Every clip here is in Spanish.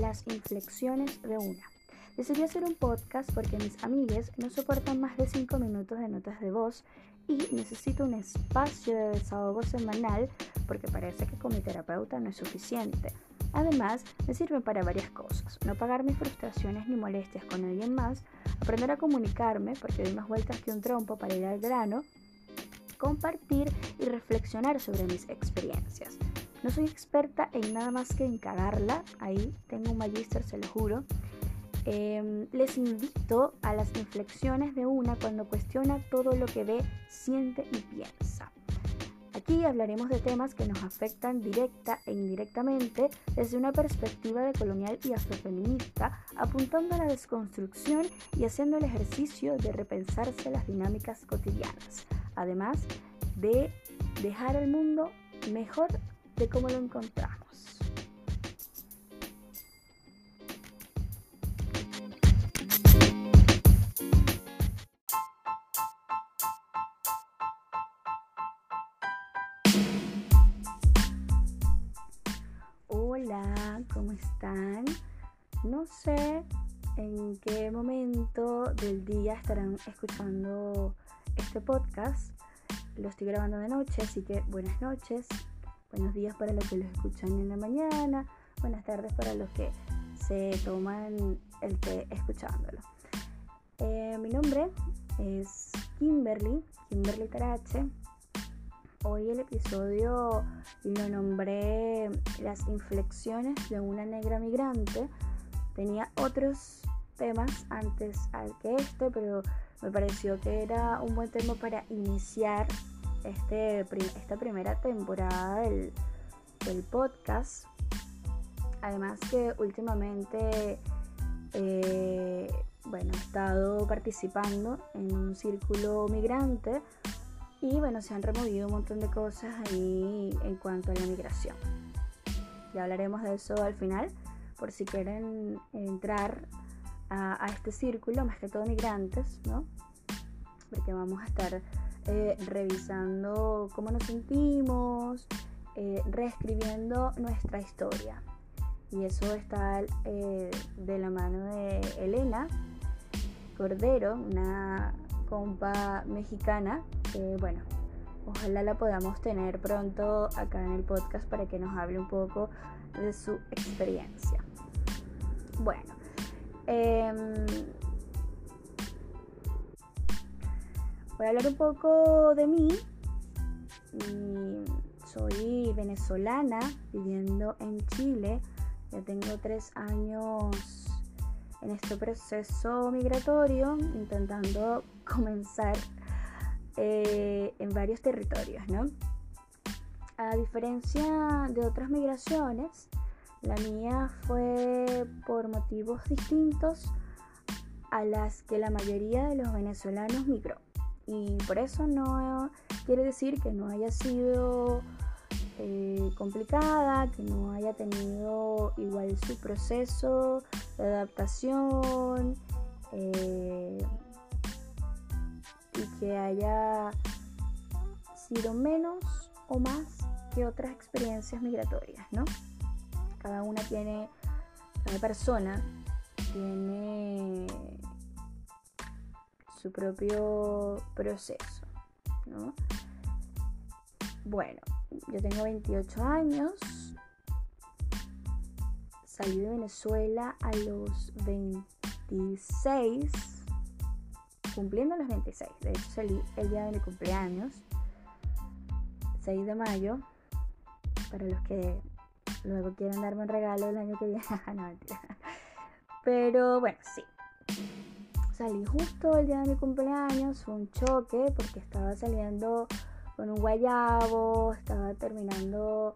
las inflexiones de una. Decidí hacer un podcast porque mis amigues no soportan más de 5 minutos de notas de voz y necesito un espacio de desahogo semanal porque parece que con mi terapeuta no es suficiente. Además, me sirve para varias cosas. No pagar mis frustraciones ni molestias con alguien más, aprender a comunicarme porque doy más vueltas que un trompo para ir al grano, compartir y reflexionar sobre mis experiencias. No soy experta en nada más que en cagarla, ahí tengo un magíster, se lo juro. Em, les invito a las inflexiones de una cuando cuestiona todo lo que ve, siente y piensa. Aquí hablaremos de temas que nos afectan directa e indirectamente desde una perspectiva de colonial y afrofeminista, apuntando a la desconstrucción y haciendo el ejercicio de repensarse las dinámicas cotidianas, además de dejar el mundo mejor de cómo lo encontramos. Hola, ¿cómo están? No sé en qué momento del día estarán escuchando este podcast. Lo estoy grabando de noche, así que buenas noches. Buenos días para los que lo escuchan en la mañana. Buenas tardes para los que se toman el té escuchándolo. Eh, mi nombre es Kimberly, Kimberly Tarache. Hoy el episodio lo nombré Las inflexiones de una negra migrante. Tenía otros temas antes al que este, pero me pareció que era un buen tema para iniciar este, esta primera temporada del, podcast. Además que últimamente eh, bueno, he estado participando en un círculo migrante y bueno, se han removido un montón de cosas ahí en cuanto a la migración. Ya hablaremos de eso al final, por si quieren entrar a, a este círculo, más que todo migrantes, ¿no? Porque vamos a estar eh, revisando cómo nos sentimos, eh, reescribiendo nuestra historia. Y eso está eh, de la mano de Elena Cordero, una compa mexicana, bueno, ojalá la podamos tener pronto acá en el podcast para que nos hable un poco de su experiencia. Bueno, Voy a hablar un poco de mí. soy venezolana viviendo en Chile. Ya tengo tres años en este proceso migratorio, intentando comenzar eh, en varios territorios, ¿no? A diferencia de otras migraciones, la mía fue por motivos distintos a las que la mayoría de los venezolanos migró y por eso no quiere decir que no haya sido eh, complicada, que no haya tenido igual su proceso de adaptación eh, y que haya sido menos o más que otras experiencias migratorias, ¿no? Cada una tiene, cada persona tiene su propio proceso. Bueno, yo tengo 28 años, salí de Venezuela a los 26, cumpliendo los 26, de hecho salí el día de mi cumpleaños, 6 de mayo, para los que luego quieran darme un regalo el año que viene, no. Pero bueno, sí, salí justo el día de mi cumpleaños, fue un choque porque estaba saliendo con un guayabo, estaba terminando...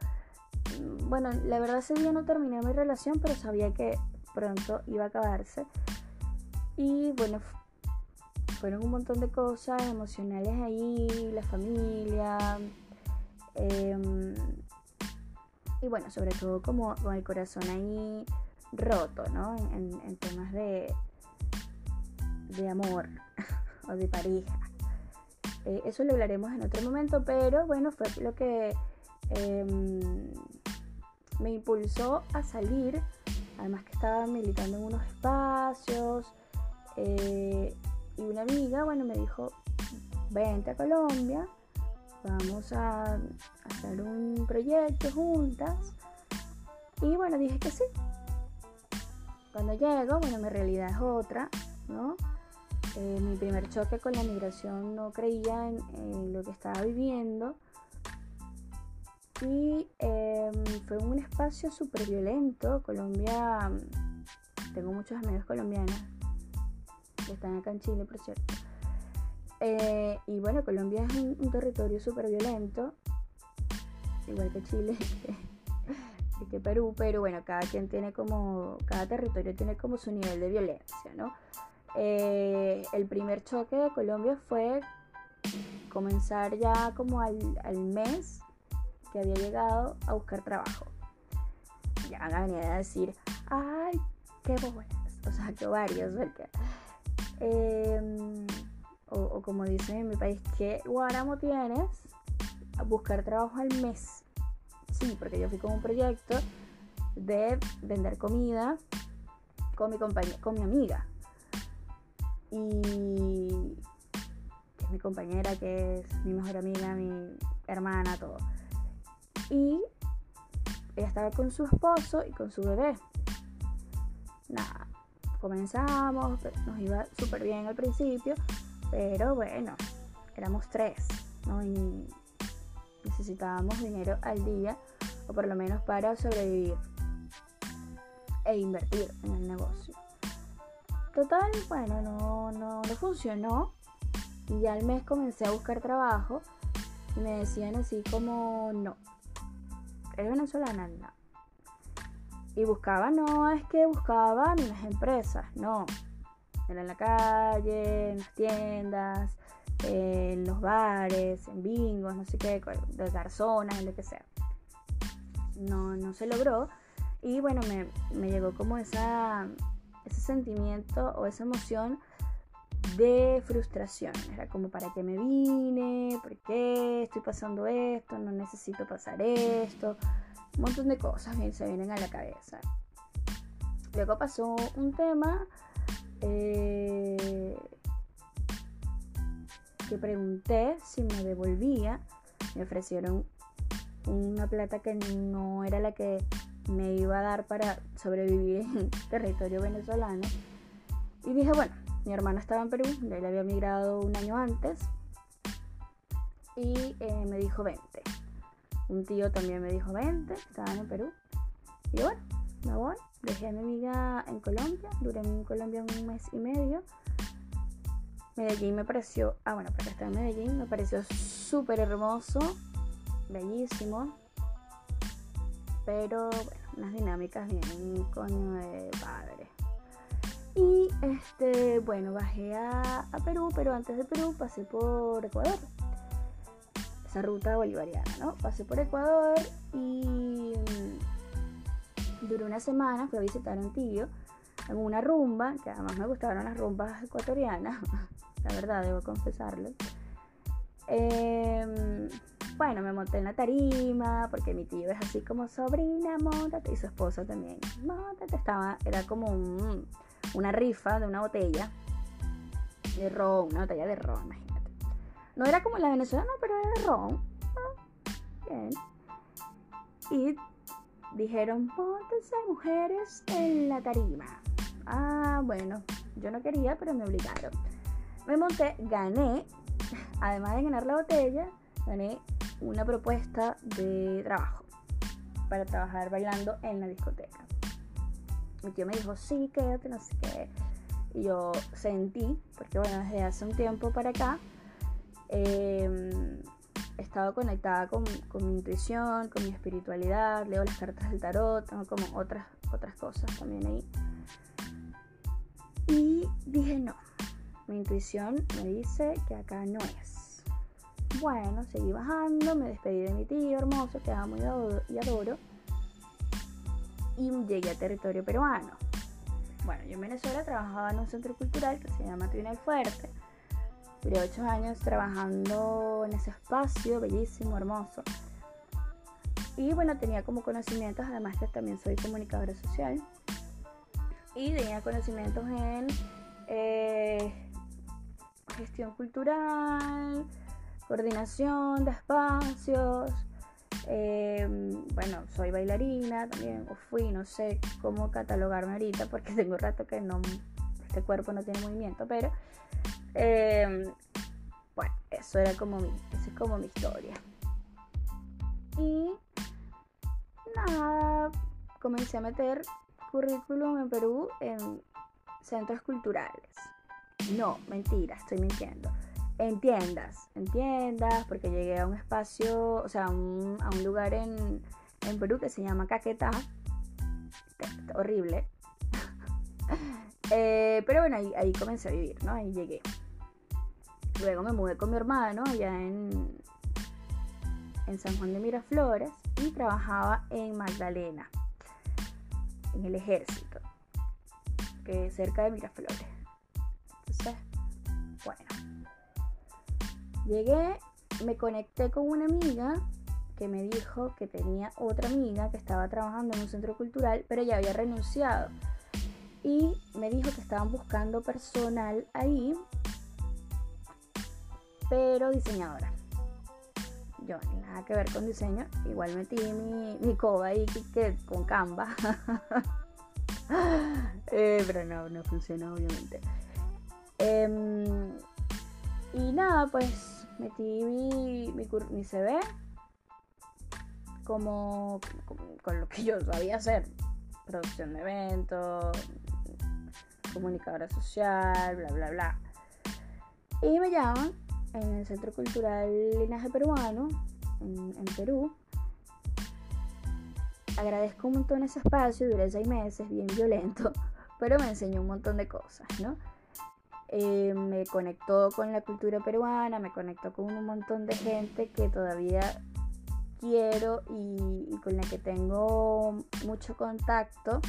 Mm, bueno, la verdad ese día no terminé mi relación, pero sabía que pronto iba a acabarse. Y bueno, fueron un montón de cosas emocionales ahí, la familia. Em, y bueno, sobre todo como con el corazón ahí roto, ¿no? en temas de, de amor o de pareja. Eh, eso lo hablaremos en otro momento, pero bueno, fue lo que em, me impulsó a salir además que estaba militando en unos espacios. Eh, y una amiga, bueno, me dijo, vente a Colombia, vamos a hacer un proyecto juntas. Y bueno, dije que sí. Cuando llego, bueno, mi realidad es otra, ¿no? Eh, mi primer choque con la migración no creía en, lo que estaba viviendo. Y em, fue un espacio súper violento. Colombia, tengo muchos amigos colombianos que están acá en Chile, por cierto. Eh, y bueno, Colombia es un, territorio súper violento, igual que Chile y que Perú, pero bueno, cada quien tiene como, cada territorio tiene como su nivel de violencia, ¿no? Eh, el primer choque de Colombia fue comenzar ya como al, mes que había llegado a buscar trabajo. Ya venía a decir, ay, qué buenas, o sea, que varios, porque... Eh, o, como dicen en mi país, ¿qué guaramo tienes? A buscar trabajo al mes. Sí, porque yo fui con un proyecto de vender comida con mi compañera, con mi amiga. Y que es mi compañera, que es mi mejor amiga, mi hermana, todo. Y ella estaba con su esposo y con su bebé. Nada, comenzamos, nos iba súper bien al principio, pero bueno, éramos tres, ¿no? Y necesitábamos dinero al día, o por lo menos para sobrevivir e invertir en el negocio. Total, bueno, no, no, funcionó. Y ya al mes comencé a buscar trabajo y me decían así como, no, ¿eres venezolana? No. Y buscaba, no es que buscaba en las empresas, no, en la calle, en las tiendas, en los bares, en bingos, no sé qué, de garzonas, lo que sea. No, no se logró. Y bueno, me, me llegó como esa, ese sentimiento o esa emoción de frustración. Era como, ¿para qué me vine? ¿Por qué estoy pasando esto? No necesito pasar esto. Un montón de cosas se vienen a la cabeza. Luego pasó un tema eh, que pregunté si me devolvía. Me ofrecieron una plata que no era la que me iba a dar para sobrevivir en territorio venezolano. Y dije, bueno, mi hermana estaba en Perú, él había migrado un año antes. Y eh, me dijo, vente. Un tío también me dijo, vente, estaban en Perú. Y bueno, me voy. Dejé a mi amiga en Colombia, duré en Colombia un mes y medio. Medellín me pareció, ah bueno, porque está en Medellín, me pareció súper hermoso, bellísimo. Pero bueno, unas dinámicas bien coño de padre. Y este, bueno, bajé a, a Perú, pero antes de Perú pasé por Ecuador. Esa ruta bolivariana, ¿no? Pasé por Ecuador y duró una semana, fui a visitar a un tío en una rumba, que además me gustaron las rumbas ecuatorianas, la verdad, debo confesarlo. Em, bueno, me monté en la tarima, porque mi tío es así como sobrina, montate, y su esposo también, montate, estaba, era como una rifa de una botella de ron, una botella de ron, imagínate. No era como la venezolana, pero era ron. Ah, bien. Y dijeron, pónganse mujeres en la tarima. Ah, bueno, yo no quería, pero me obligaron. Me monté, gané, además de ganar la botella, gané una propuesta de trabajo para trabajar bailando en la discoteca. Mi tío me dijo, sí, quédate, no sé qué. Y yo sentí, porque bueno, desde hace un tiempo para acá, eh, he estado conectada con, mi intuición, con mi espiritualidad, leo las cartas del tarot, tengo como otras, otras cosas también ahí. Y dije, no, mi intuición me dice que acá no es. Bueno, seguí bajando, me despedí de mi tío hermoso, que amo y adoro, y llegué a territorio peruano. Bueno, yo en Venezuela trabajaba en un centro cultural que se llama Trinel Fuerte Duré ocho años trabajando en ese espacio, bellísimo, hermoso. Y bueno, tenía como conocimientos, además que también soy comunicadora social. y tenía conocimientos en eh, gestión cultural, coordinación de espacios. Em, bueno, soy bailarina también, o fui, no sé cómo catalogarme ahorita porque tengo rato que no, este cuerpo no tiene movimiento, pero em, bueno, eso era como mi, esa es como mi historia. Y nada, comencé a meter currículum en Perú en centros culturales. No, mentira, estoy mintiendo. En tiendas, en tiendas, porque llegué a un espacio, o sea, a un, lugar en, Perú que se llama Caquetá. Horrible. Eh, pero bueno, ahí, ahí comencé a vivir, ¿no? Ahí llegué. Luego me mudé con mi hermano allá en, en San Juan de Miraflores y trabajaba en Magdalena, en el ejército, que es cerca de Miraflores. Entonces, bueno, llegué, me conecté con una amiga que me dijo que tenía otra amiga que estaba trabajando en un centro cultural, pero ya había renunciado. Y me dijo que estaban buscando personal ahí, pero diseñadora yo nada que ver con diseño, igual metí mi, mi coba ahí que, con Canva. Eh, pero no, no funcionó obviamente. Em, y nada, pues metí mi, mi, CV como, con lo que yo sabía hacer. Producción de eventos, comunicadora social, bla, bla, bla. Y me llaman en el Centro Cultural Linaje Peruano, en, Perú. Agradezco un montón ese espacio, duré seis meses, bien violento, pero me enseñó un montón de cosas, ¿no? Eh, me conectó con la cultura peruana, me conectó con un montón de gente que todavía quiero y, y con la que tengo mucho contacto.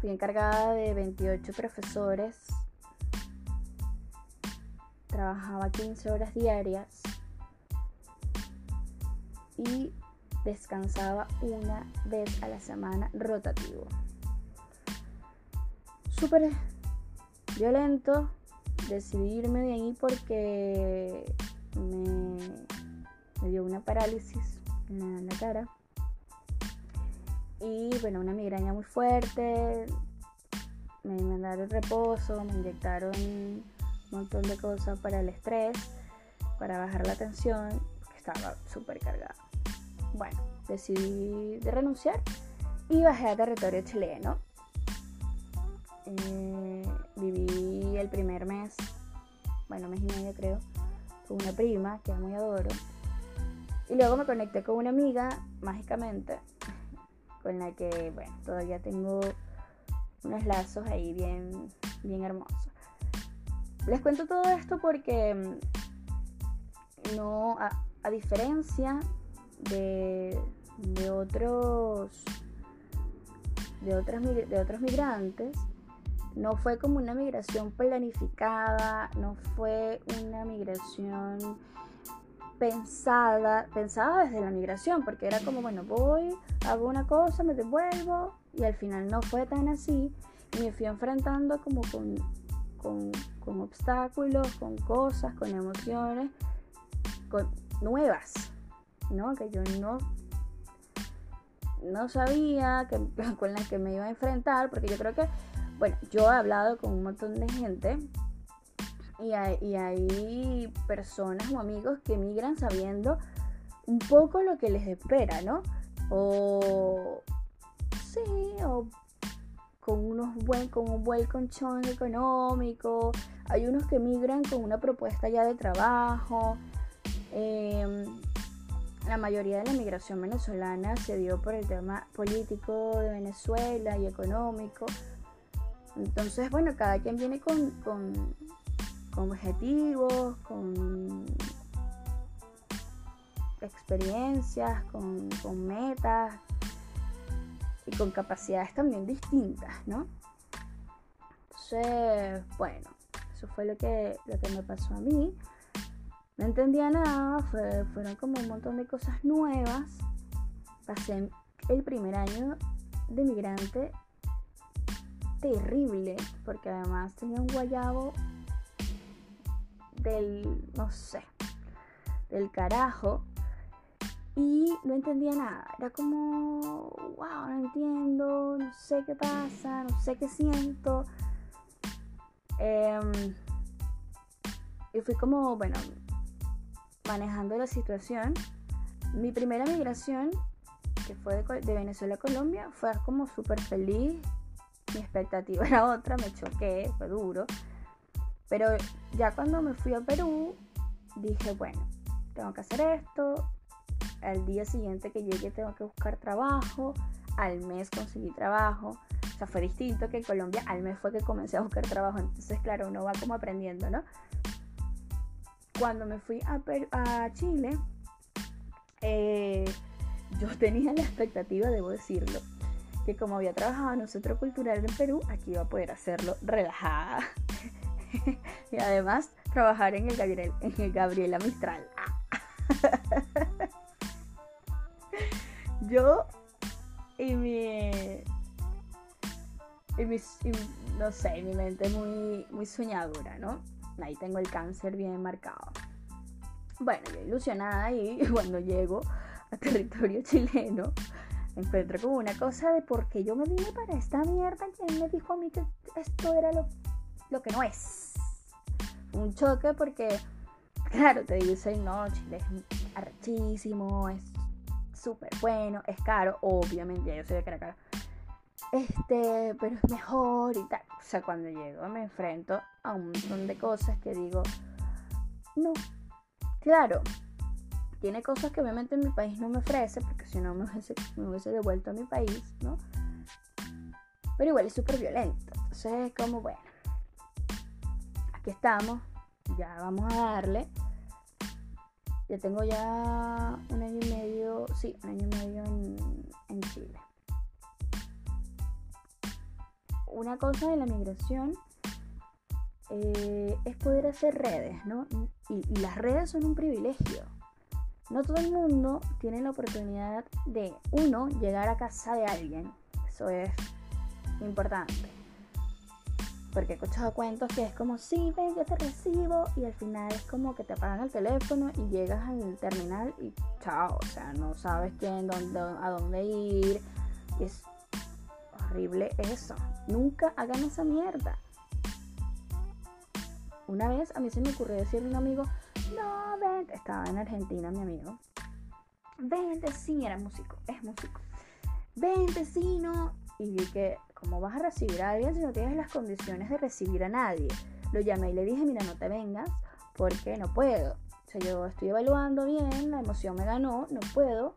Fui encargada de 28 profesores trabajaba 15 horas diarias y descansaba una vez a la semana rotativo. Súper violento, decidí irme de ahí porque me, dio una parálisis en la, cara y bueno, una migraña muy fuerte, me mandaron reposo, me inyectaron un montón de cosas para el estrés, para bajar la tensión, que estaba súper cargada. Bueno, decidí de renunciar y bajé a territorio chileno. Eh, viví el primer mes, bueno, mes y medio creo, con una prima que muy adoro. Y luego me conecté con una amiga, mágicamente, con la que, bueno, todavía tengo unos lazos ahí bien, bien hermosos. Les cuento todo esto porque mm, no, a, diferencia de, otros de, otras, de otros migrantes, no fue como una migración planificada, no fue una migración pensada, pensada desde la migración, porque era como, bueno, voy, hago una cosa, me devuelvo, y al final no fue tan así, y me fui enfrentando como con con, obstáculos, con cosas, con emociones con, nuevas, ¿no? Que yo no, no sabía que, con las que me iba a enfrentar, porque yo creo que, bueno, yo he hablado con un montón de gente y hay, personas o amigos que migran sabiendo un poco lo que les espera, ¿no? O sí, o con, unos buen, con un buen colchón económico, hay unos que migran con una propuesta ya de trabajo. Em, la mayoría de la migración venezolana se dio por el tema político de Venezuela y económico. Entonces, bueno, cada quien viene con, con, con objetivos, con experiencias, con, con metas, y con capacidades también distintas, ¿no? Entonces, bueno, eso fue lo que, lo que me pasó a mí. No entendía nada, fueron como un montón de cosas nuevas. Pasé el primer año de migrante terrible, porque además tenía un guayabo del, no sé, del carajo. Y no entendía nada. Era como, wow, no entiendo, no sé qué pasa, no sé qué siento. Em, y fui como, bueno, manejando la situación. Mi primera migración, que fue de, Venezuela a Colombia, fue como súper feliz. Mi expectativa era otra, me choqué, fue duro. Pero ya cuando me fui a Perú, dije, bueno, tengo que hacer esto. Al día siguiente que llegue tengo que buscar trabajo. Al mes conseguí trabajo. O sea, fue distinto que en Colombia. Al mes fue que comencé a buscar trabajo. Entonces, claro, uno va como aprendiendo, ¿no? Cuando me fui a, a Chile, eh, yo tenía la expectativa, debo decirlo, que como había trabajado en un centro cultural en Perú, aquí iba a poder hacerlo relajada. y además trabajar en el, Gabriel, en el Gabriela Mistral. yo y mi, y mi no sé, mi mente muy, muy soñadora, ¿no? Ahí tengo el cáncer bien marcado. Bueno, yo ilusionada y cuando llego a territorio chileno, encuentro como una cosa de por qué yo me vine para esta mierda. ¿Quién me dijo a mí que esto era lo, lo que no es? Un choque porque, claro, te dicen, no, Chile es arrechísimo, es súper bueno, es caro, obviamente, yo que era caro este, pero es mejor y tal. O sea, cuando llego me enfrento a un montón de cosas que digo, no, claro, tiene cosas que obviamente mi país no me ofrece, porque si no me hubiese, devuelto a mi país, ¿no? Pero igual es súper violento. Entonces es como, bueno, aquí estamos, ya vamos a darle. Ya tengo ya un año y medio, sí, un año y medio en Chile. una cosa de la migración eh, es poder hacer redes, ¿no? Y, las redes son un privilegio. No todo el mundo tiene la oportunidad de, uno, llegar a casa de alguien. Eso es importante. Porque he escuchado cuentos que es como, sí, ven, yo te recibo. Y al final es como que te apagan el teléfono y llegas al terminal y chao. O sea, no sabes quién, dónde, a dónde ir. Es horrible eso. Nunca hagan esa mierda. Una vez a mí se me ocurrió decirle a un amigo, no, vente, estaba en Argentina mi amigo. Vente, sí, era músico, es músico. Vente, sí, no. Y vi que, ¿cómo vas a recibir a alguien si no tienes las condiciones de recibir a nadie? Lo llamé y le dije, mira, no te vengas porque no puedo. O sea, yo estoy evaluando bien, la emoción me ganó, no puedo.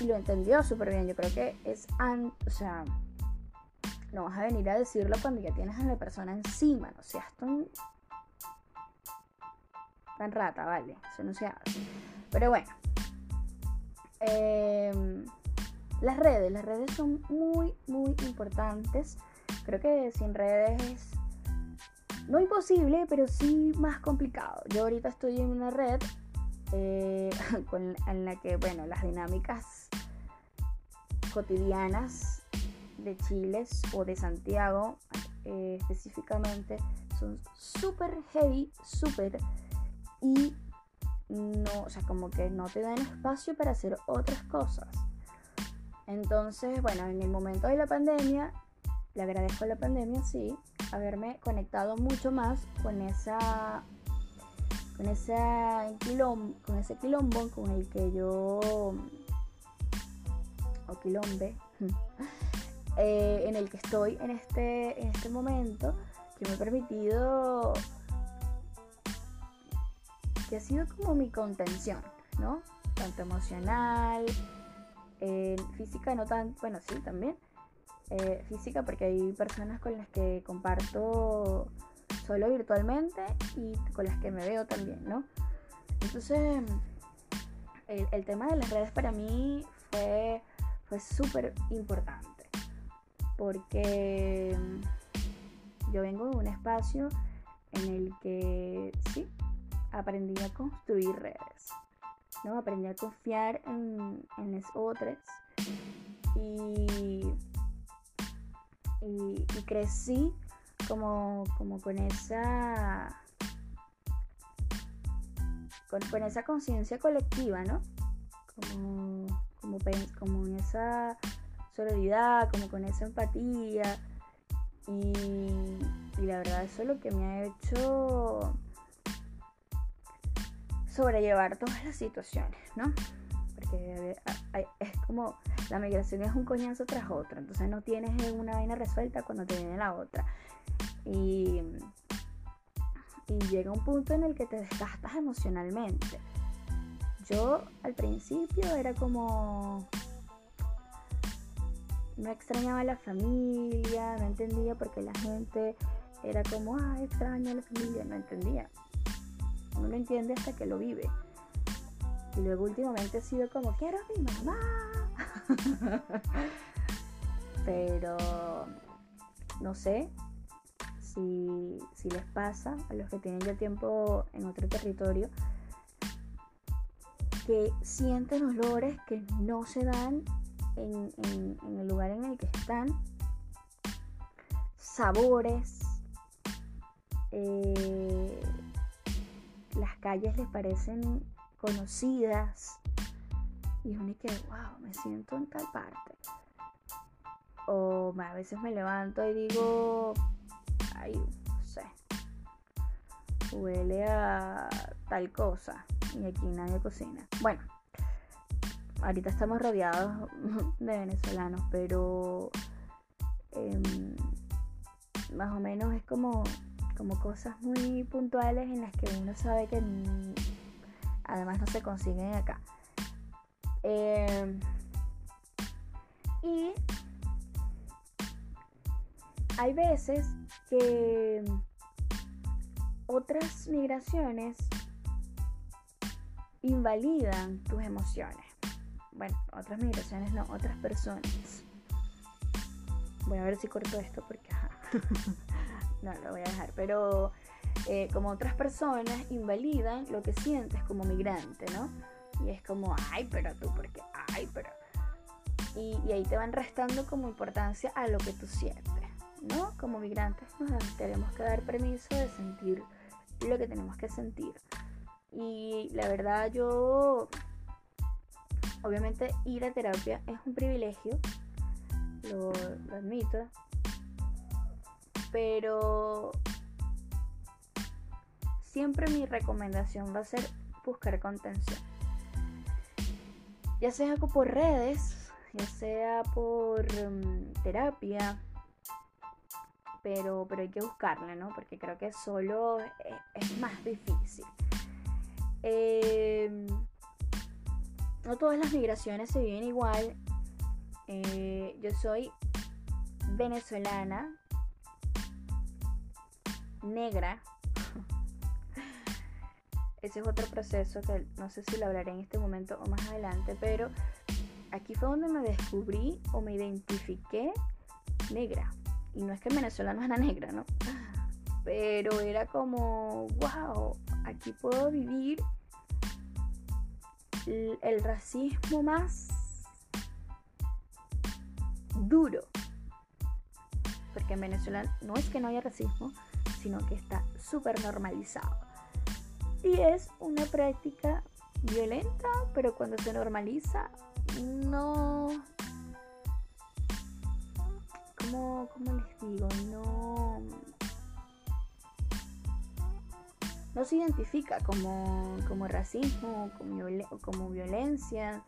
Y lo entendió súper bien. Yo creo que es, o sea, no vas a venir a decirlo cuando ya tienes a la persona encima, no seas tan, tan rata, ¿vale? Eso no se hace. Pero bueno. Em, las redes, las redes son muy, muy importantes. Creo que sin redes es no imposible, pero sí más complicado. Yo ahorita estoy en una red eh, en la que, bueno, las dinámicas cotidianas de Chile o de Santiago eh, específicamente son súper heavy, súper y no, o sea, como que no te dan espacio para hacer otras cosas. Entonces, bueno, en el momento de la pandemia, le agradezco a la pandemia, sí, haberme conectado mucho más con esa con esa con ese quilombo con el que yo o quilombe eh, en el que estoy en este, en este momento, que me ha permitido, que ha sido como mi contención, ¿no? Tanto emocional, física, no tan, bueno, sí, también, eh, física, porque hay personas con las que comparto solo virtualmente y con las que me veo también, ¿no? Entonces, el, tema de las redes para mí fue, fue súper importante porque yo vengo de un espacio en el que sí, aprendí a construir redes, ¿no? Aprendí a confiar en, en las otras y, y, crecí como, como con esa con, esa conciencia colectiva, ¿no? Como, como, esa solidaridad, como con esa empatía. Y, y la verdad eso es lo que me ha hecho sobrellevar todas las situaciones, ¿no? Porque es como la migración es un coñazo tras otro, entonces no tienes una vaina resuelta cuando te viene la otra. Y, y llega un punto en el que te desgastas emocionalmente. Yo al principio era como no extrañaba a la familia, no entendía por qué la gente era como, ah, extraña a la familia, no entendía. Uno lo entiende hasta que lo vive. Y luego últimamente ha sido como, quiero a mi mamá. Pero no sé si, si les pasa a los que tienen ya tiempo en otro territorio que sienten olores que no se dan en, en, el lugar en el que están, sabores, eh, las calles les parecen conocidas y uno que, wow, me siento en tal parte. O a veces me levanto y digo, ay, no sé, huele a tal cosa y aquí nadie cocina. Bueno, ahorita estamos rodeados de venezolanos, pero em, más o menos es como como cosas muy puntuales en las que uno sabe que además no se consiguen acá. Em, y hay veces que otras migraciones invalidan tus emociones. Bueno, otras migraciones no, otras personas. Voy a ver si corto esto porque no lo voy a dejar, pero eh, como otras personas invalidan lo que sientes como migrante, ¿no? Y es como, ay, pero tú, porque, ay, pero... Y, ahí te van restando como importancia a lo que tú sientes, ¿no? Como migrantes nos tenemos que dar permiso de sentir lo que tenemos que sentir. Y la verdad yo, obviamente ir a terapia es un privilegio, lo admito, pero siempre mi recomendación va a ser buscar contención. Ya sea por redes, ya sea por mm, terapia, pero, pero hay que buscarla, ¿no? Porque creo que solo es, más difícil. Em, no todas las migraciones se viven igual. Eh, yo soy venezolana, negra. Ese es otro proceso que no sé si lo hablaré en este momento o más adelante, pero aquí fue donde me descubrí o me identifiqué negra. Y no es que Venezuela no era negra, ¿no? Pero era como, wow, aquí puedo vivir el racismo más duro. Porque en Venezuela no es que no haya racismo, sino que está súper normalizado. Y es una práctica violenta, pero cuando se normaliza, no... ¿Cómo, les digo? No... No se identifica como, como racismo, como, como violencia.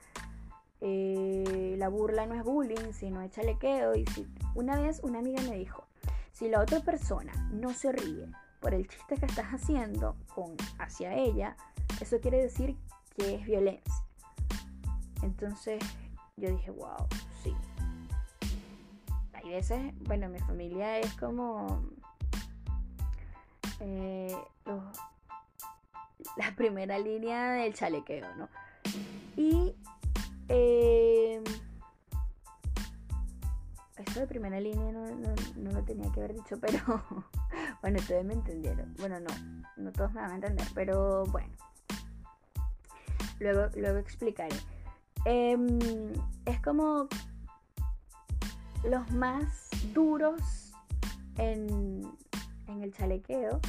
Eh, la burla no es bullying, sino es chalequeo. Y si una vez una amiga me dijo, si la otra persona no se ríe por el chiste que estás haciendo con, hacia ella, eso quiere decir que es violencia. Entonces yo dije, wow, sí. Hay veces, bueno, mi familia es como eh, la primera línea del chalequeo, ¿no? Y eh, esto de primera línea no, lo tenía que haber dicho, pero bueno, ustedes me entendieron. Bueno, no, no todos me van a entender, pero bueno. Luego, luego explicaré. Em, es como los más duros en, en el chalequeo.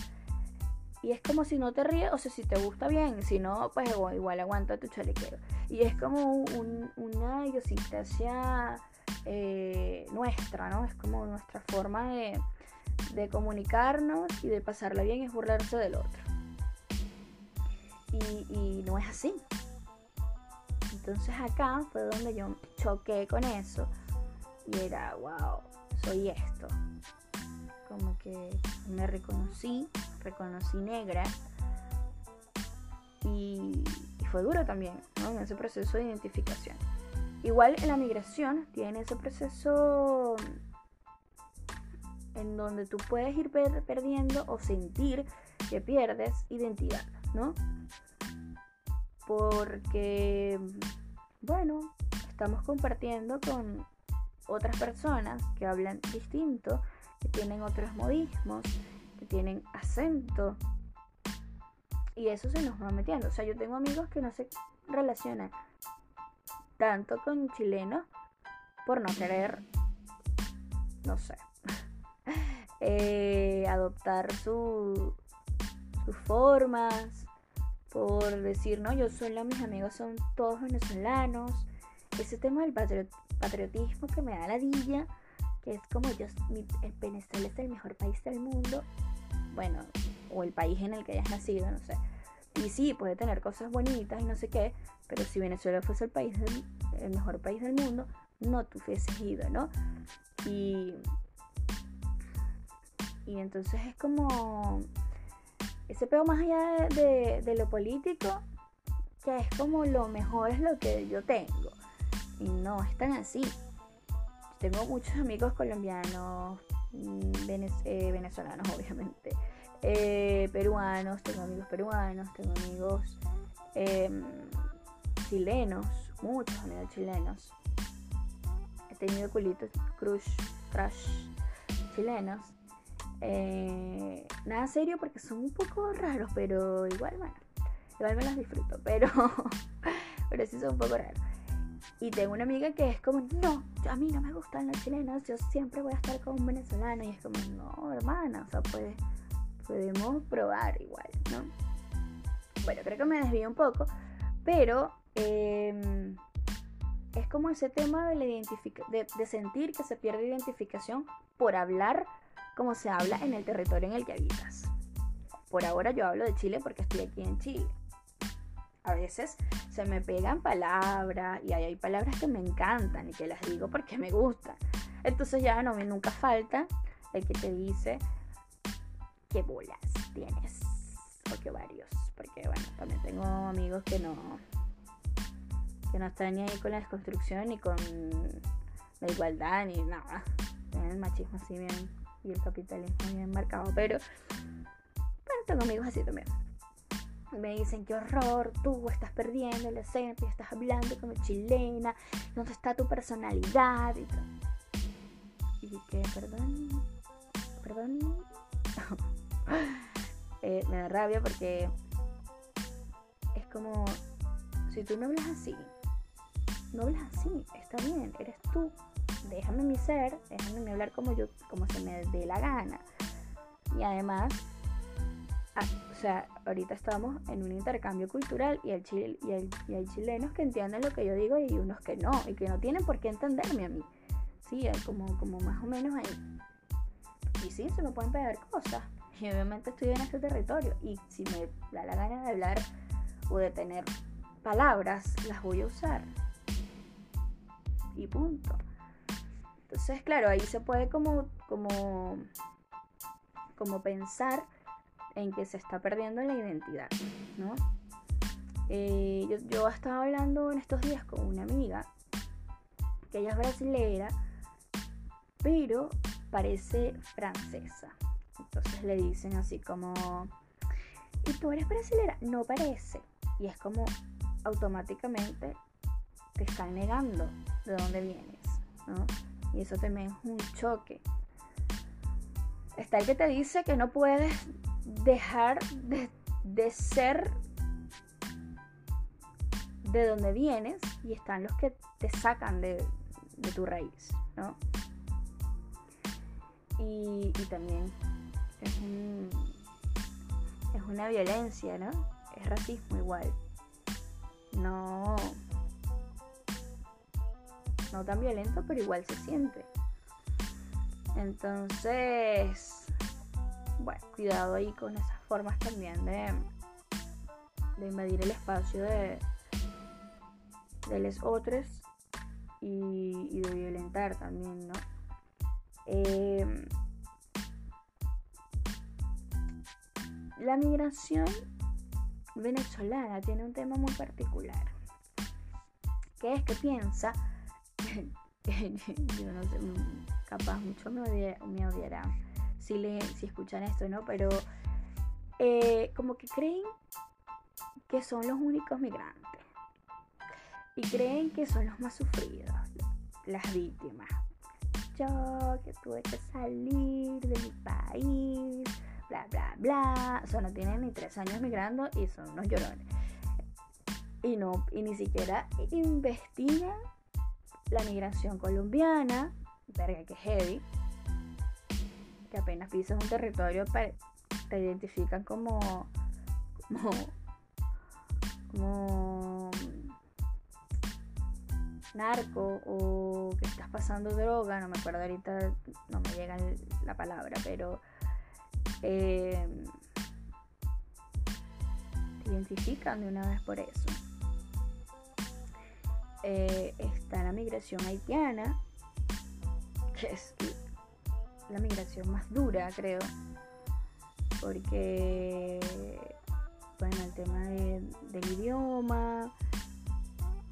Y es como si no te ríes, o sea, si te gusta bien, si no, pues igual aguanta tu chalequeo. Y es como una idiosincrasia eh, nuestra, ¿no? Es como nuestra forma de, comunicarnos y de pasarla bien es burlarse del otro. Y, y, no es así. Entonces acá fue donde yo choqué con eso. Y era, wow, soy esto. Como que me reconocí, reconocí negra. Y, fue duro también, ¿no? En ese proceso de identificación. Igual en la migración tiene ese proceso en donde tú puedes ir perdiendo o sentir que pierdes identidad, ¿no? Porque, bueno, estamos compartiendo con otras personas que hablan distinto, que tienen otros modismos, que tienen acento. Y eso se nos va metiendo. O sea, yo tengo amigos que no se relacionan tanto con chilenos por no querer, no sé, eh, adoptar su, sus formas, por decir, no, yo solo mis amigos son todos venezolanos. Ese tema del patriotismo que me da la dilla, que es como yo, el Venezuela es el mejor país del mundo, bueno, o el país en el que hayas nacido, no sé. Y sí, puede tener cosas bonitas y no sé qué, pero si Venezuela fuese el país el mejor país del mundo, no tú hubieses ido, ¿no? Y, y entonces es como ese peo más allá de, lo político, que es como lo mejor es lo que yo tengo. Y no es tan así. Tengo muchos amigos colombianos, mm, eh, venezolanos obviamente, eh, peruanos, tengo amigos peruanos, tengo amigos em, chilenos, muchos amigos chilenos. He tenido culitos, crush, crush chilenos. Eh, nada serio porque son un poco raros, pero igual, bueno, igual me los disfruto, pero, pero sí son un poco raros. Y tengo una amiga que es como, no, a mí no me gustan los chilenos, yo siempre voy a estar con un venezolano. Y es como, no, hermana, o sea, pues podemos probar igual, ¿no? Bueno, creo que me desvío un poco, pero em, es como ese tema de, la de, de sentir que se pierde identificación por hablar como se habla en el territorio en el que habitas. Por ahora yo hablo de Chile porque estoy aquí en Chile. A veces se me pegan palabras y hay, palabras que me encantan y que las digo porque me gustan. Entonces ya no me nunca falta el que te dice qué bolas tienes o qué varios. Porque bueno, también tengo amigos que no que no están ni ahí con la desconstrucción ni con la igualdad ni nada. Tienen el machismo así bien y el capitalismo bien marcado, pero, pero tengo amigos así también. Me dicen, qué horror, tú estás perdiendo el acento y estás hablando como chilena, ¿dónde está tu personalidad? Y, y que, perdón, perdón. Eh, me da rabia porque es como, si tú no hablas así, no hablas así, está bien, eres tú, déjame mi ser, déjame hablar como yo, como se me dé la gana. Y además, ah, o sea, ahorita estamos en un intercambio cultural y, el y, hay chilenos que entienden lo que yo digo y unos que no, y que no tienen por qué entenderme a mí. Sí, como, como más o menos ahí. Y sí, se me pueden pegar cosas. Y obviamente estoy en este territorio. Y si me da la gana de hablar o de tener palabras, las voy a usar. Y punto. Entonces, claro, ahí se puede como, como, como pensar en que se está perdiendo la identidad, ¿no? Eh, yo, yo estaba hablando en estos días con una amiga, que ella es brasilera, pero parece francesa. Entonces le dicen así como, ¿y tú eres brasilera? No parece. Y es como automáticamente te están negando de dónde vienes, ¿no? Y eso también es un choque. Está el que te dice que no puedes dejar de, ser de donde vienes y están los que te sacan de, tu raíz, ¿no? Y, también es, es una violencia, ¿no? Es racismo igual. No, no tan violento, pero igual se siente. Entonces, bueno, cuidado ahí con esas formas también de, de invadir el espacio de, de los otros y, de violentar también, ¿no? Em, la migración venezolana tiene un tema muy particular, que es que piensa, yo no sé, capaz mucho me, odiarán si, le, si escuchan esto, ¿no? Pero eh, como que creen que son los únicos migrantes y creen que son los más sufridos, las víctimas. Yo que tuve que salir de mi país, bla, bla, bla. O sea, no tienen ni tres años migrando y son unos llorones. Y, no, y ni siquiera investigan la migración colombiana, verga que heavy, que apenas pisas un territorio te identifican como, como, como narco o que estás pasando droga, no me acuerdo ahorita, no me llega la palabra, pero eh, identifican de una vez por eso. Eh, está la migración haitiana, que es la migración más dura, creo, porque, bueno, el tema del idioma,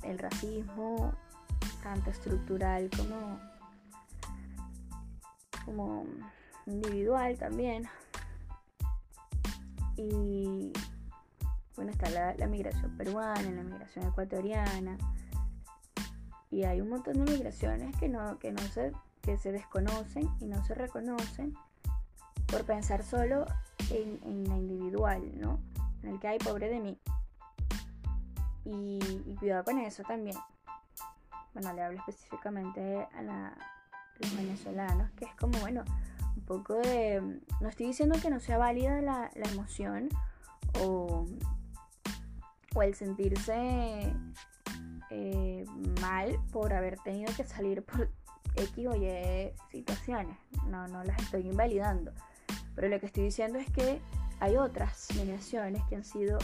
el racismo, tanto estructural como, como individual también. Y bueno, está la, migración peruana, la migración ecuatoriana. Y hay un montón de migraciones que no, que no se, que se desconocen y no se reconocen por pensar solo en, la individual, ¿no? En el que hay pobre de mí. Y, cuidado con eso también bueno, le hablo específicamente a, los venezolanos, que es como, bueno, poco de... No estoy diciendo que no sea válida la, emoción o, o el sentirse eh, mal por haber tenido que salir por X o Y situaciones. No, no las estoy invalidando. Pero lo que estoy diciendo es que hay otras migraciones que han sido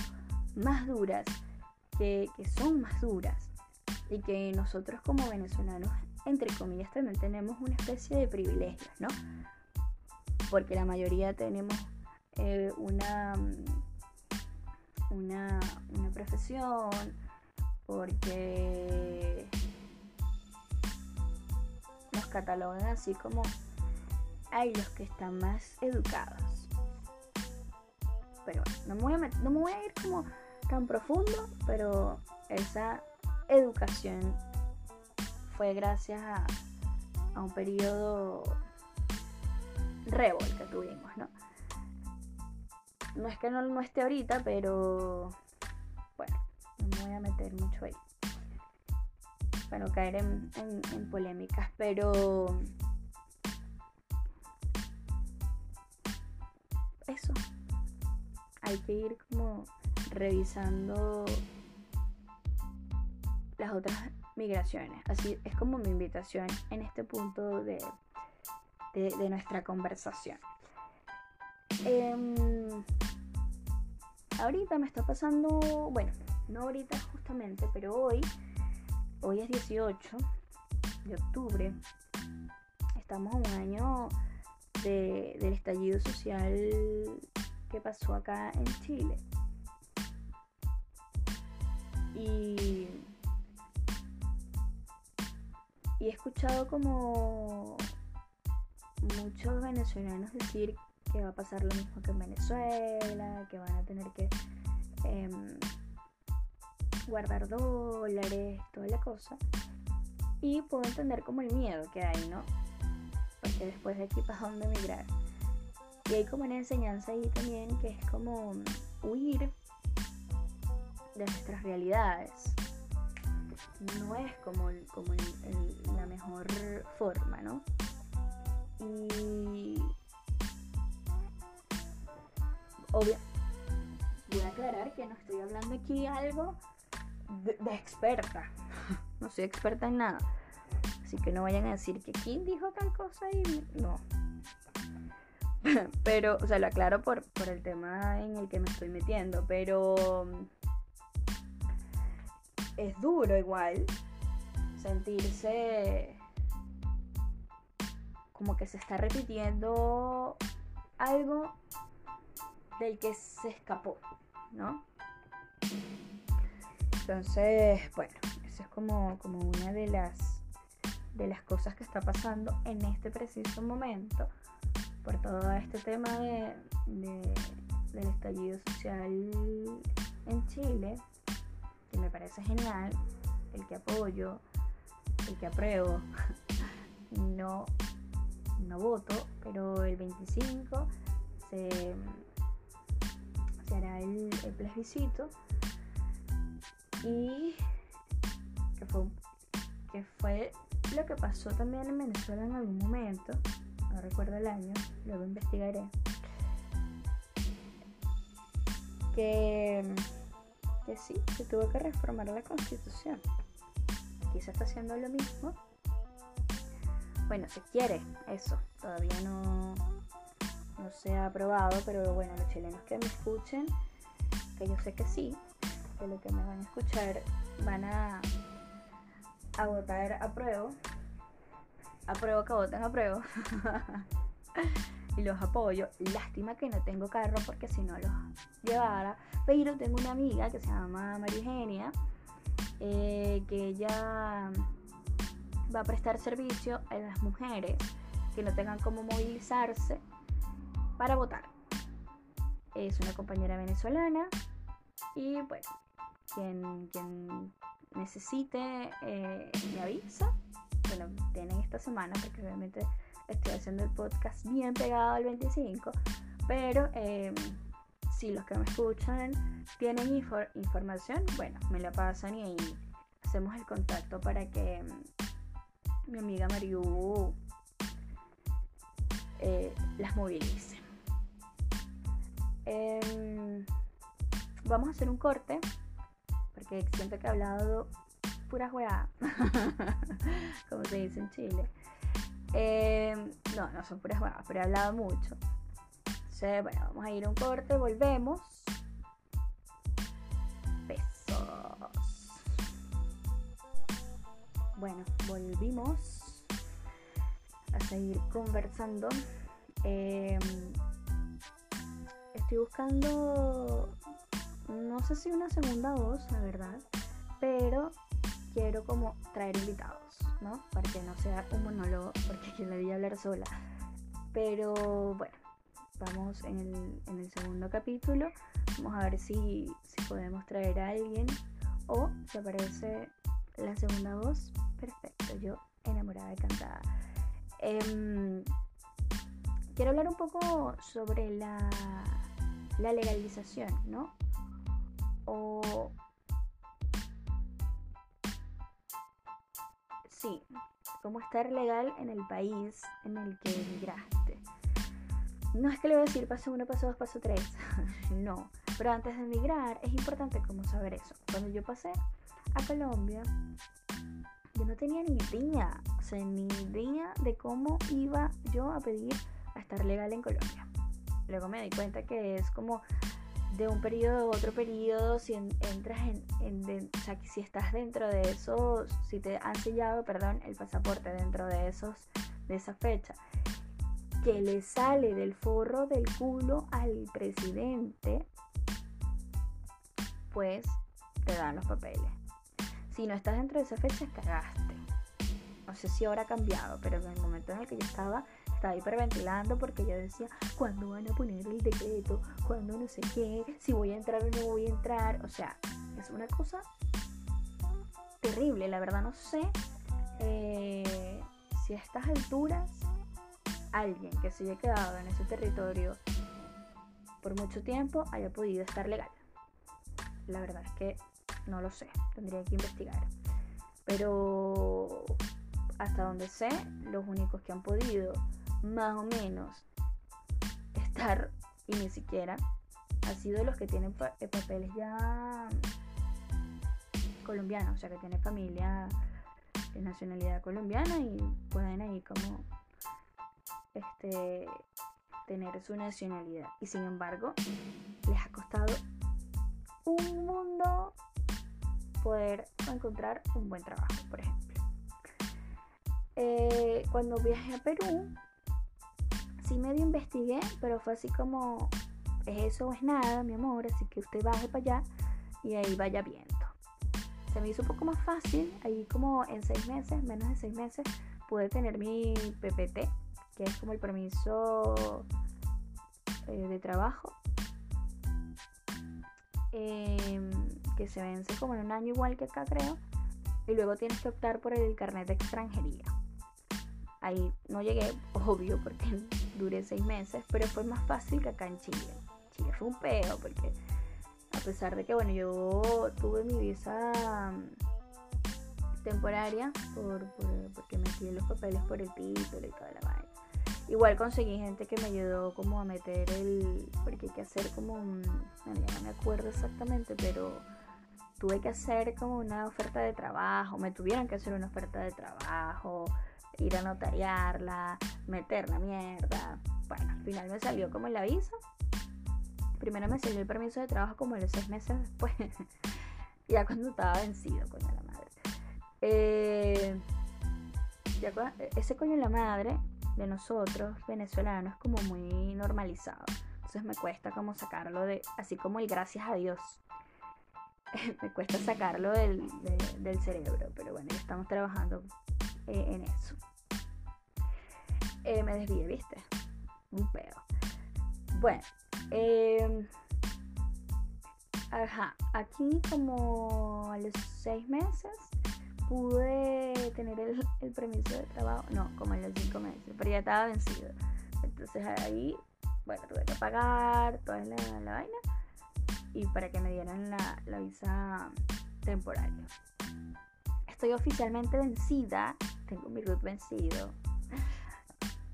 más duras, que, que son más duras y que nosotros como venezolanos, entre comillas, también tenemos una especie de privilegios, ¿no? Porque la mayoría tenemos eh, una, una, una profesión, porque nos catalogan así como hay los que están más educados. Pero no me voy a, no me voy a ir como tan profundo, pero esa educación fue gracias a, un periodo revol que tuvimos, ¿no? No es que no, no esté ahorita, pero bueno, no me voy a meter mucho ahí. Para no caer en, en polémicas, pero eso. Hay que ir como revisando las otras migraciones. Así es como mi invitación en este punto de, de, nuestra conversación. Em, ahorita me está pasando, bueno, no ahorita justamente, pero hoy, hoy es 18 de octubre, estamos a un año del estallido social que pasó acá en Chile. Y y he escuchado como muchos venezolanos decir que va a pasar lo mismo que en Venezuela, que van a tener que em, guardar dólares, toda la cosa. Y puedo entender como el miedo que hay, ¿no? Porque después de aquí para dónde emigrar. Y hay como una enseñanza ahí también que es como huir de nuestras realidades no es como, como la mejor forma, ¿no? Y obvio, voy a aclarar que no estoy hablando aquí algo de, experta. No soy experta en nada. Así que no vayan a decir que quién dijo tal cosa y no. Pero, o sea, lo aclaro por, por el tema en el que me estoy metiendo. Pero es duro igual sentirse como que se está repitiendo algo del que se escapó, ¿no? Entonces, bueno, eso es como, como una de las, de las cosas que está pasando en este preciso momento por todo este tema de, del estallido social en Chile, que me parece genial, el que apoyo, el que apruebo, no, no voto, pero el 25 se, hará el, plebiscito y que fue, que fue lo que pasó también en Venezuela en algún momento, no recuerdo el año, luego investigaré, que, que sí, se tuvo que reformar la constitución. Se está haciendo lo mismo. Bueno, se quiere eso, todavía no, no se ha aprobado, pero bueno, los chilenos que me escuchen, que yo sé que sí, que lo que me van a escuchar van a, a votar a prueba apruebo que voten apruebo. y los apoyo. Lástima que no tengo carro porque si no los llevara. Pero tengo una amiga que se llama María Eugenia, eh, que ella va a prestar servicio a las mujeres que no tengan cómo movilizarse para votar. Es una compañera venezolana y bueno, quien, quien necesite eh, me avisa bueno, tienen esta semana, porque obviamente estoy haciendo el podcast bien pegado al 25, pero em, si los que me escuchan tienen información, bueno, me la pasan y hacemos el contacto para que mi amiga Mariu eh, las movilice. Em, vamos a hacer un corte porque siento que he hablado pura weá, como se dice en Chile. Em, no, no son puras weá, pero he hablado mucho. Entonces, bueno, vamos a ir a un corte, volvemos. Besos. Bueno, volvimos a seguir conversando. Em, estoy buscando, no sé si una segunda voz, la verdad, pero quiero como traer invitados, ¿no? Para que no sea un monólogo, porque aquí la voy a hablar sola. Pero bueno, vamos en el, segundo capítulo. Vamos a ver si, podemos traer a alguien o si aparece la segunda voz. Perfecto, yo enamorada y cantada. Em, quiero hablar un poco sobre la, la legalización, ¿no? O sí, cómo estar legal en el país en el que emigraste. No es que le voy a decir paso uno, paso dos, paso tres. no. Pero antes de emigrar es importante como saber eso. Cuando yo pasé a Colombia, yo no tenía ni idea, o sea, ni idea de cómo iba yo a pedir a estar legal en Colombia. Luego me di cuenta que es como de un periodo a otro periodo, si entras en, o sea, si estás dentro de esos, si te han sellado, perdón, el pasaporte dentro de esos, de esa fecha, que le sale del forro del culo al presidente, pues te dan los papeles. Si no estás dentro de esa fecha, cagaste. No sé si ahora ha cambiado, pero en el momento en el que yo estaba, estaba hiperventilando porque yo decía, ¿cuándo van a poner el decreto? ¿Cuándo no sé qué? Si voy a entrar o no voy a entrar. O sea, es una cosa terrible. La verdad no sé eh, si a estas alturas alguien que se haya quedado en ese territorio por mucho tiempo haya podido estar legal. La verdad es que no lo sé, tendría que investigar. Pero hasta donde sé, los únicos que han podido más o menos estar, y ni siquiera, ha sido los que tienen eh, papeles ya colombianos, o sea que tiene familia de nacionalidad colombiana y pueden ahí como este tener su nacionalidad. Y sin embargo, les ha costado un mundo poder encontrar un buen trabajo, por ejemplo. Eh, cuando viajé a Perú, sí medio investigué, pero fue así como, es eso o es nada, mi amor, así que usted baje para allá y ahí vaya viendo. Se me hizo un poco más fácil, ahí como en seis meses, menos de seis meses, pude tener mi PPT, que es como el permiso eh, de trabajo. Em, que se vence como en un año igual que acá creo. Y luego tienes que optar por el carnet de extranjería. Ahí no llegué, obvio, porque duré seis meses, pero fue más fácil que acá en Chile. Chile fue un peo, porque a pesar de que, bueno, yo tuve mi visa mm, temporaria por, porque me los papeles por el título y toda la vaina. Igual conseguí gente que me ayudó como a meter el, porque hay que hacer como un, ya no me acuerdo exactamente, pero tuve que hacer como una oferta de trabajo, me tuvieron que hacer una oferta de trabajo, ir a notariarla, meter la mierda. Bueno, al final me salió como el aviso. Primero me salió el permiso de trabajo como los seis meses después, ya cuando estaba vencido, coño la madre. Eh, ese coño la madre de nosotros venezolanos como muy normalizado. Entonces me cuesta como sacarlo de, así como el gracias a Dios. me cuesta sacarlo del, cerebro, pero bueno, ya estamos trabajando eh, en eso. Eh, me desvié, ¿viste? Un pedo. Bueno, em, ajá, aquí como a los seis meses pude tener el, permiso de trabajo, no, como en los cinco meses, pero ya estaba vencido. Entonces ahí, bueno, tuve que pagar toda la, vaina y para que me dieran la, visa temporaria. Estoy oficialmente vencida, tengo mi root vencido.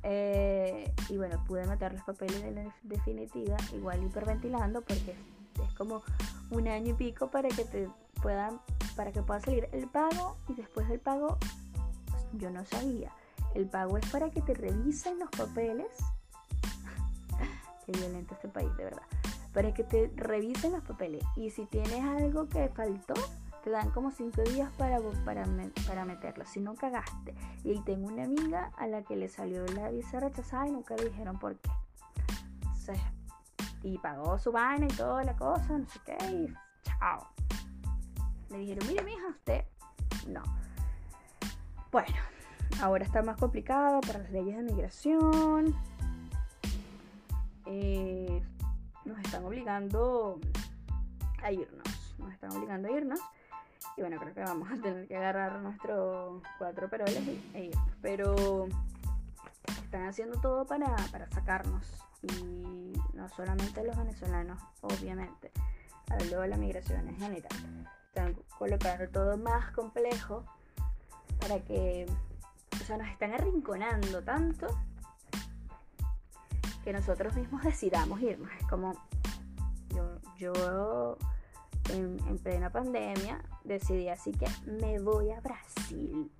Eh, y bueno, pude meter los papeles de la definitiva, igual hiperventilando, porque es como un año y pico para que te puedan para que pueda salir el pago y después del pago pues, yo no sabía. El pago es para que te revisen los papeles. Qué violento este país, de verdad. Para que te revisen los papeles. Y si tienes algo que faltó, te dan como cinco días para, para, para meterlo. Si no cagaste. Y ahí tengo una amiga a la que le salió la visa rechazada y nunca le dijeron por qué. y pagó su vaina y toda la cosa, no sé qué. Y chao. Me dijeron, mire, mija, usted no. Bueno, ahora está más complicado para las leyes de migración. Eh, nos están obligando a irnos. Nos están obligando a irnos. Y bueno, creo que vamos a tener que agarrar nuestros cuatro peroles e irnos. Pero están haciendo todo para, para sacarnos. Y no solamente los venezolanos, obviamente. Hablo de la migración en general están colocando todo más complejo para que, o sea, nos están arrinconando tanto que nosotros mismos decidamos irnos. Es como yo, yo en, plena pandemia decidí así que me voy a Brasil.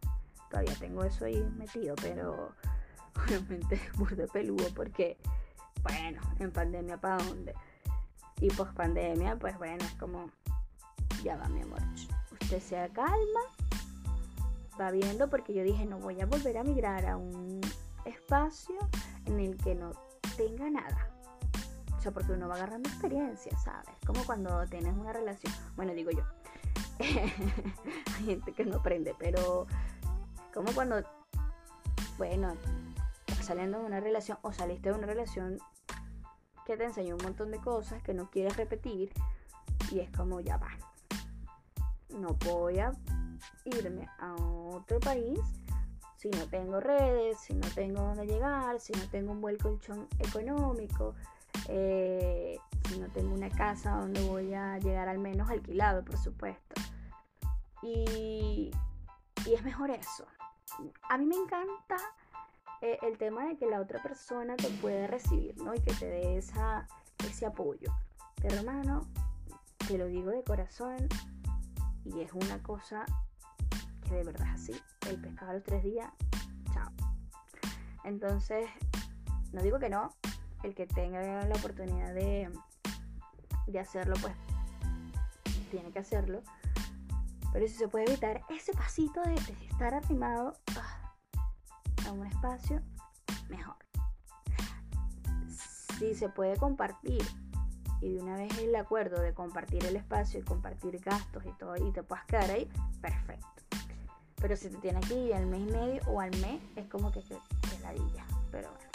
Todavía tengo eso ahí metido, pero obviamente es burdo peludo porque, bueno, en pandemia para dónde. Y post pandemia, pues bueno, es como ya va mi amor, usted se calma, va viendo porque yo dije no voy a volver a migrar a un espacio en el que no tenga nada. O sea, porque uno va agarrando experiencia, ¿sabes? Como cuando tienes una relación, bueno, digo yo, hay gente que no aprende, pero como cuando, bueno, saliendo de una relación o saliste de una relación que te enseñó un montón de cosas que no quieres repetir y es como ya va, no voy a irme a otro país si no tengo redes, si no tengo dónde llegar, si no tengo un buen colchón económico, eh, si no tengo una casa donde voy a llegar al menos alquilado, por supuesto. Y, y es mejor eso. A mí me encanta eh, el tema de que la otra persona te puede recibir, ¿no? Y que te dé esa, ese apoyo. Pero hermano, te lo digo de corazón y es una cosa de verdad es así. El pescado a los tres días, chao. Entonces, no digo que no, el que tenga la oportunidad de, de hacerlo, pues tiene que hacerlo. Pero si se puede evitar ese pasito de, estar arrimado ah, a un espacio, mejor. Si se puede compartir y de una vez el acuerdo de compartir el espacio y compartir gastos y todo y te puedas quedar ahí, perfecto. Pero si te tiene aquí al mes y medio o al mes, es como que, que, que ladilla. Pero bueno,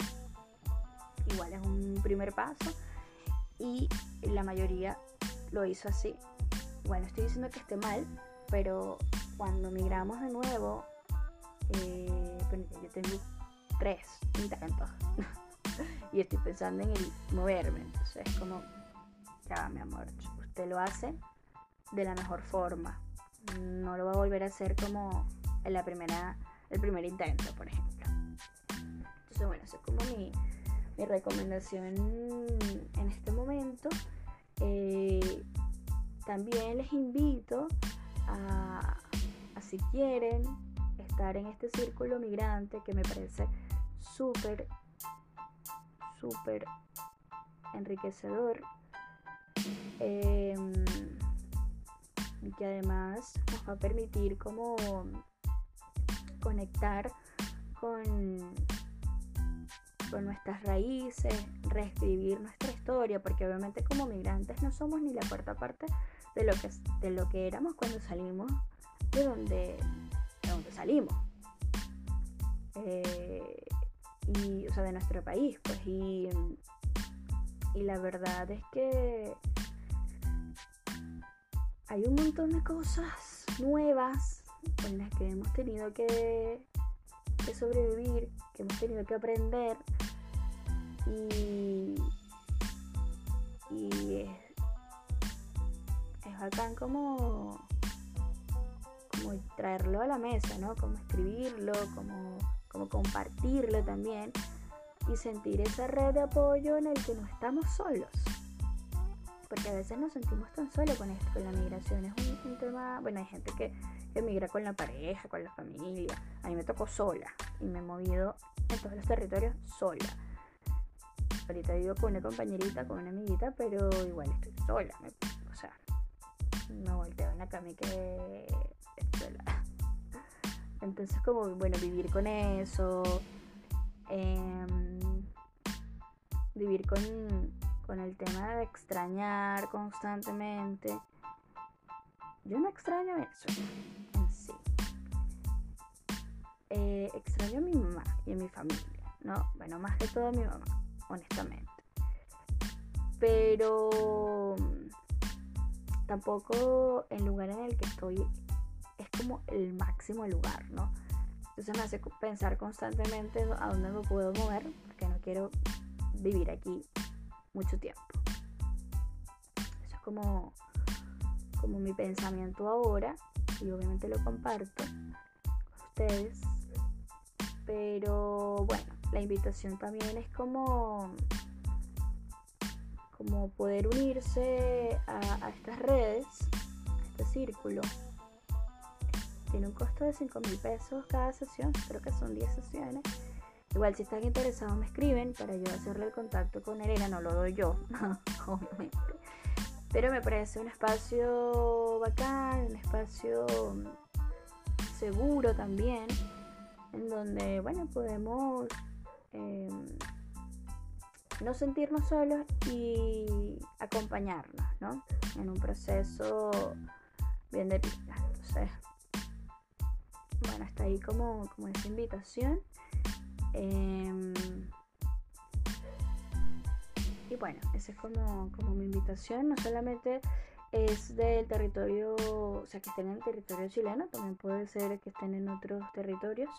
igual es un primer paso y la mayoría lo hizo así. Bueno, estoy diciendo que esté mal, pero cuando migramos de nuevo, eh, yo tengo tres intentos y estoy pensando en el moverme. Entonces es como, ya mi amor, usted lo hace de la mejor forma. No lo va a volver a hacer como en la primera, el primer intento, por ejemplo. Entonces, bueno, esa es como mi, mi recomendación en este momento. Eh, también les invito a, a, si quieren estar en este círculo migrante que me parece súper, súper enriquecedor Em, y que además nos va a permitir como conectar con, con nuestras raíces, reescribir nuestra historia, porque obviamente como migrantes no somos ni la cuarta parte de lo que, de lo que éramos cuando salimos de donde, de donde salimos. Eh, y, o sea, de nuestro país, pues, y, y la verdad es que hay un montón de cosas nuevas con las que hemos tenido que, sobrevivir, que hemos tenido que aprender y, es, es bacán como, como traerlo a la mesa, ¿no? Como escribirlo, como, como compartirlo también y sentir esa red de apoyo en el que no estamos solos porque a veces nos sentimos tan solos con esto, con la migración. Es un, tema, bueno, hay gente que, emigra con la pareja, con la familia. A mí me tocó sola y me he movido en todos los territorios sola. Ahorita vivo con una compañerita, con una amiguita, pero igual estoy sola. o sea, me volteo en la cama que sola. Entonces, como, bueno, vivir con eso. Em, vivir con con el tema de extrañar constantemente. Yo no extraño eso en sí. Eh, extraño a mi mamá y a mi familia, ¿no? Bueno, más que todo a mi mamá, honestamente. Pero mm, tampoco el lugar en el que estoy es como el máximo lugar, ¿no? Entonces me hace pensar constantemente a dónde me puedo mover, porque no quiero vivir aquí mucho tiempo. Eso es como, como mi pensamiento ahora y obviamente lo comparto con ustedes. Pero bueno, la invitación también es como, como poder unirse a, a estas redes, a este círculo. Tiene un costo de 5 mil pesos cada sesión, creo que son 10 sesiones Igual si están interesados me escriben para yo hacerle el contacto con Elena, no lo doy yo, obviamente. Pero me parece un espacio bacán, un espacio seguro también, en donde, bueno, podemos em, no sentirnos solos y acompañarnos, ¿no? En un proceso bien de pista. Entonces, bueno, está ahí como, como esa invitación. Em, y bueno, esa es como, mi invitación. No solamente es del territorio, o sea, que estén en el territorio chileno, también puede ser que estén en otros territorios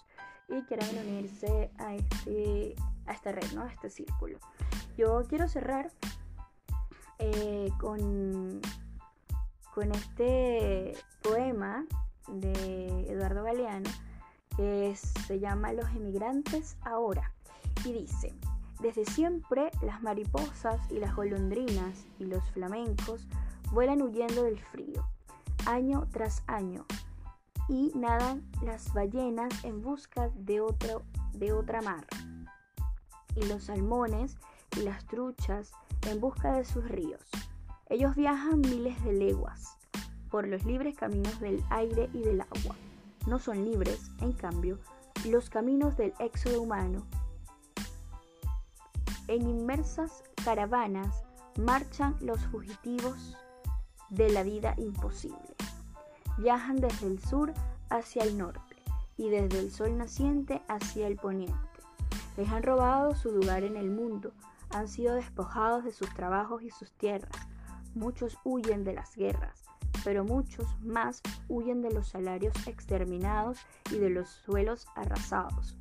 y quieran unirse a, este, a esta red, ¿no? a este círculo. Yo quiero cerrar eh, con, con este poema de Eduardo Galeano se llama Los emigrantes ahora y dice, desde siempre las mariposas y las golondrinas y los flamencos vuelan huyendo del frío, año tras año, y nadan las ballenas en busca de, otro, de otra mar, y los salmones y las truchas en busca de sus ríos. Ellos viajan miles de leguas por los libres caminos del aire y del agua. No son libres, en cambio, los caminos del éxodo humano. En inmersas caravanas marchan los fugitivos de la vida imposible. Viajan desde el sur hacia el norte y desde el sol naciente hacia el poniente. Les han robado su lugar en el mundo, han sido despojados de sus trabajos y sus tierras. Muchos huyen de las guerras, pero muchos más huyen de los salarios exterminados y de los suelos arrasados.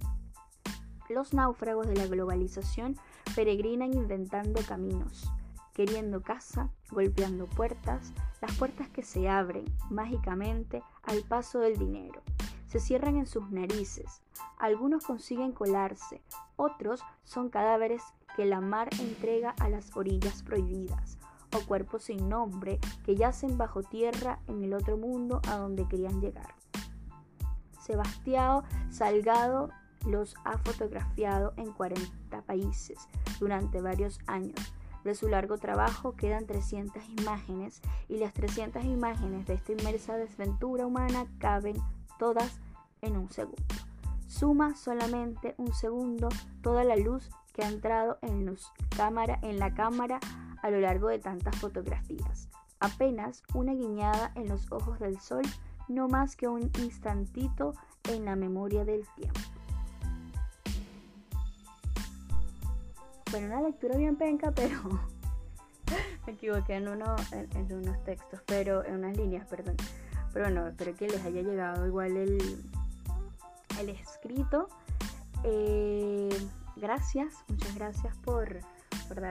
Los náufragos de la globalización peregrinan inventando caminos, queriendo casa, golpeando puertas, las puertas que se abren mágicamente al paso del dinero. Se cierran en sus narices. Algunos consiguen colarse, otros son cadáveres que la mar entrega a las orillas prohibidas, cuerpos sin nombre que yacen bajo tierra en el otro mundo a donde querían llegar. Sebastián Salgado los ha fotografiado en 40 países durante varios años de su largo trabajo quedan 300 imágenes y las 300 imágenes de esta inmersa desventura humana caben todas en un segundo. Suma solamente un segundo toda la luz que ha entrado en, cámara, en la cámara a lo largo de tantas fotografías. Apenas una guiñada en los ojos del sol, no más que un instantito en la memoria del tiempo. Bueno, una lectura bien penca, pero me equivoqué en, uno, en, unos textos, pero en unas líneas, perdón. Pero bueno, espero que les haya llegado igual el, el escrito. Eh, gracias, muchas gracias por, por,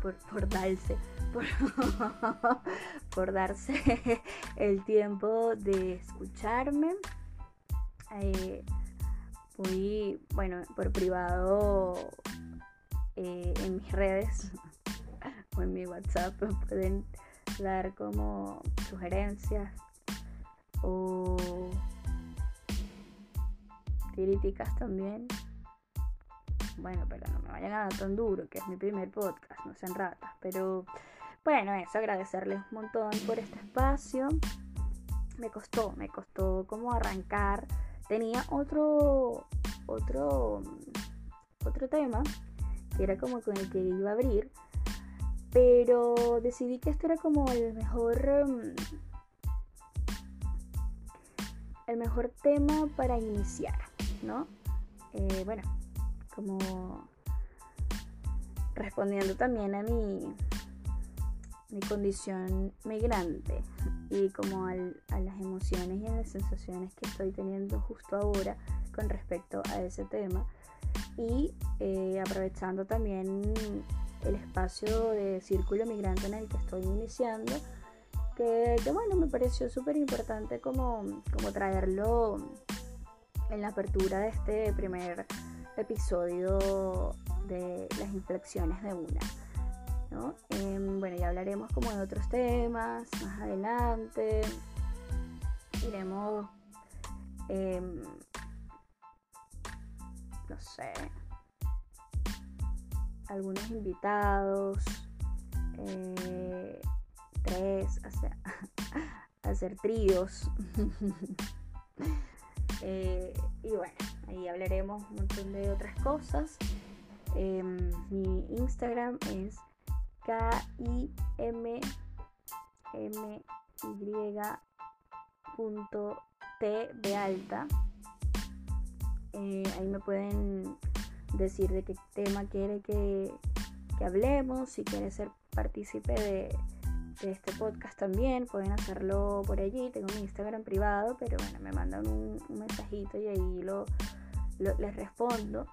por, por darse, por, darse el tiempo de escucharme. Eh, bueno, por privado eh, en mis redes o en mi WhatsApp pueden dar como sugerencias o críticas también. Bueno, pero no me vayan a dar tan duro, que es mi primer podcast, no sean ratas. Pero bueno, eso, agradecerles un montón por este espacio. Me costó, me costó como arrancar. Tenía otro, otro, otro tema que era como con el que iba a abrir, pero decidí que este era como el mejor em, el mejor tema para iniciar, ¿no? Eh, bueno, como respondiendo también a mi, mi condición migrante y como a las emociones y a las sensaciones que estoy teniendo justo ahora con respecto a ese tema. Y eh, aprovechando también el espacio de círculo migrante en el que estoy iniciando, que, bueno, me pareció súper importante como, como traerlo en la apertura de este primer episodio de las inflexiones de una. Em, bueno, ya hablaremos como de otros temas más adelante. Iremos, em, no sé, algunos invitados, eh, tres, hacer, hacer tríos. Eh, y bueno, hablaremos un montón de otras cosas. Em, mi Instagram es k i m m y punto t de alta. Eh, ahí me pueden decir de qué tema quiere que, hablemos, si quiere ser partícipe de, este podcast también, pueden hacerlo por allí, tengo mi Instagram privado, pero bueno, me mandan un, mensajito y ahí lo, les respondo.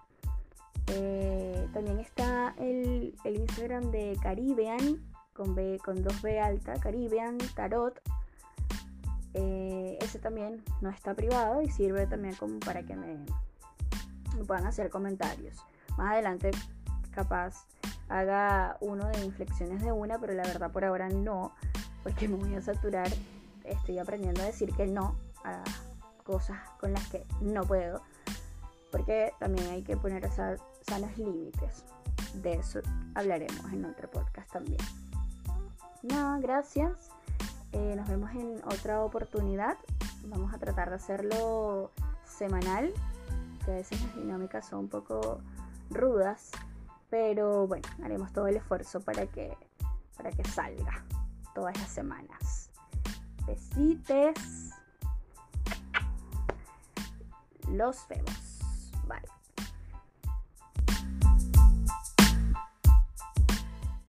Eh, también está el, Instagram de Caribbean con, B, con 2B alta, Caribbean Tarot. Eh, ese también no está privado y sirve también como para que me, me puedan hacer comentarios. Más adelante capaz haga uno de inflexiones de una, pero la verdad por ahora no, porque me voy a saturar. Estoy aprendiendo a decir que no a cosas con las que no puedo, porque también hay que poner sanos límites. De eso hablaremos en otro podcast también. Nada, gracias. Eh, nos vemos en otra oportunidad. Vamos a tratar de hacerlo semanal, que a veces las dinámicas son un poco rudas, pero bueno, haremos todo el esfuerzo para que, para que salga todas las semanas. Besites. Los vemos.